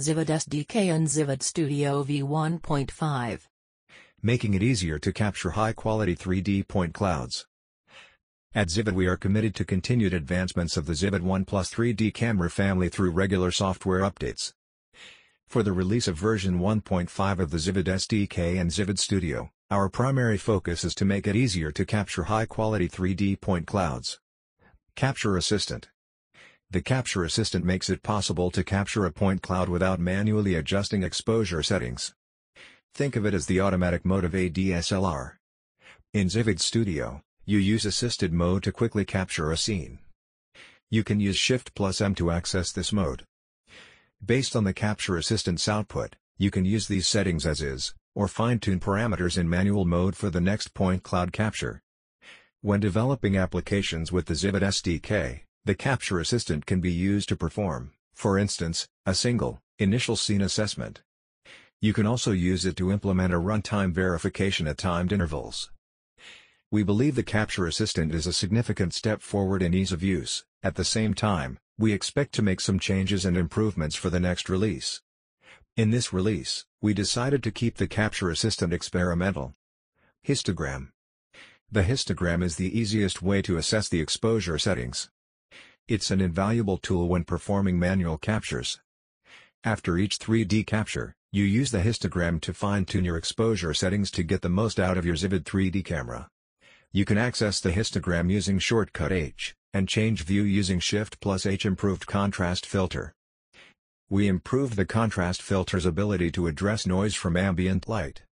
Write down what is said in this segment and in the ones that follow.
Zivid SDK and Zivid Studio V1.5. Making it easier to capture high-quality 3D point clouds. At Zivid we are committed to continued advancements of the Zivid One Plus 3D camera family through regular software updates. For the release of version 1.5 of the Zivid SDK and Zivid Studio, our primary focus is to make it easier to capture high-quality 3D point clouds. Capture Assistant The Capture Assistant makes it possible to capture a point cloud without manually adjusting exposure settings. Think of it as the automatic mode of a DSLR. In Zivid Studio, you use assisted mode to quickly capture a scene. You can use Shift plus M to access this mode. Based on the Capture Assistant's output, you can use these settings as is, or fine-tune parameters in manual mode for the next point cloud capture. When developing applications with the Zivid SDK, the Capture Assistant can be used to perform, for instance, a single, initial scene assessment. You can also use it to implement a runtime verification at timed intervals. We believe the Capture Assistant is a significant step forward in ease of use, at the same time, we expect to make some changes and improvements for the next release. In this release, we decided to keep the Capture Assistant experimental. Histogram The histogram is the easiest way to assess the exposure settings. It's an invaluable tool when performing manual captures. After each 3D capture, you use the histogram to fine-tune your exposure settings to get the most out of your Zivid 3D camera. You can access the histogram using shortcut H, and change view using Shift plus H improved contrast filter. We improved the contrast filter's ability to address noise from ambient light.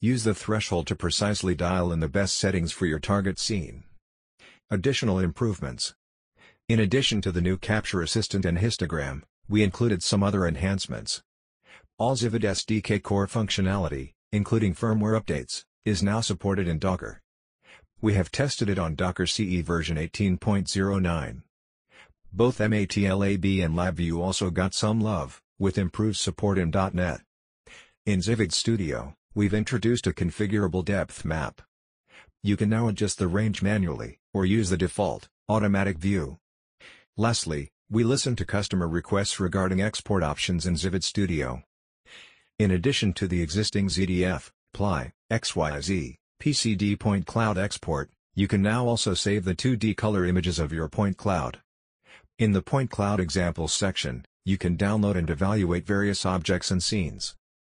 Use the threshold to precisely dial in the best settings for your target scene. Additional improvements. In addition to the new Capture Assistant and histogram, we included some other enhancements. All Zivid SDK core functionality, including firmware updates, is now supported in Docker. We have tested it on Docker CE version 18.09. Both MATLAB and LabVIEW also got some love, with improved support in .NET. In Zivid Studio, we've introduced a configurable depth map. You can now adjust the range manually, or use the default, automatic view. Lastly, we listen to customer requests regarding export options in Zivid Studio. In addition to the existing ZDF, PLY, XYZ, PCD point cloud export, you can now also save the 2D color images of your point cloud. In the point cloud examples section, you can download and evaluate various objects and scenes.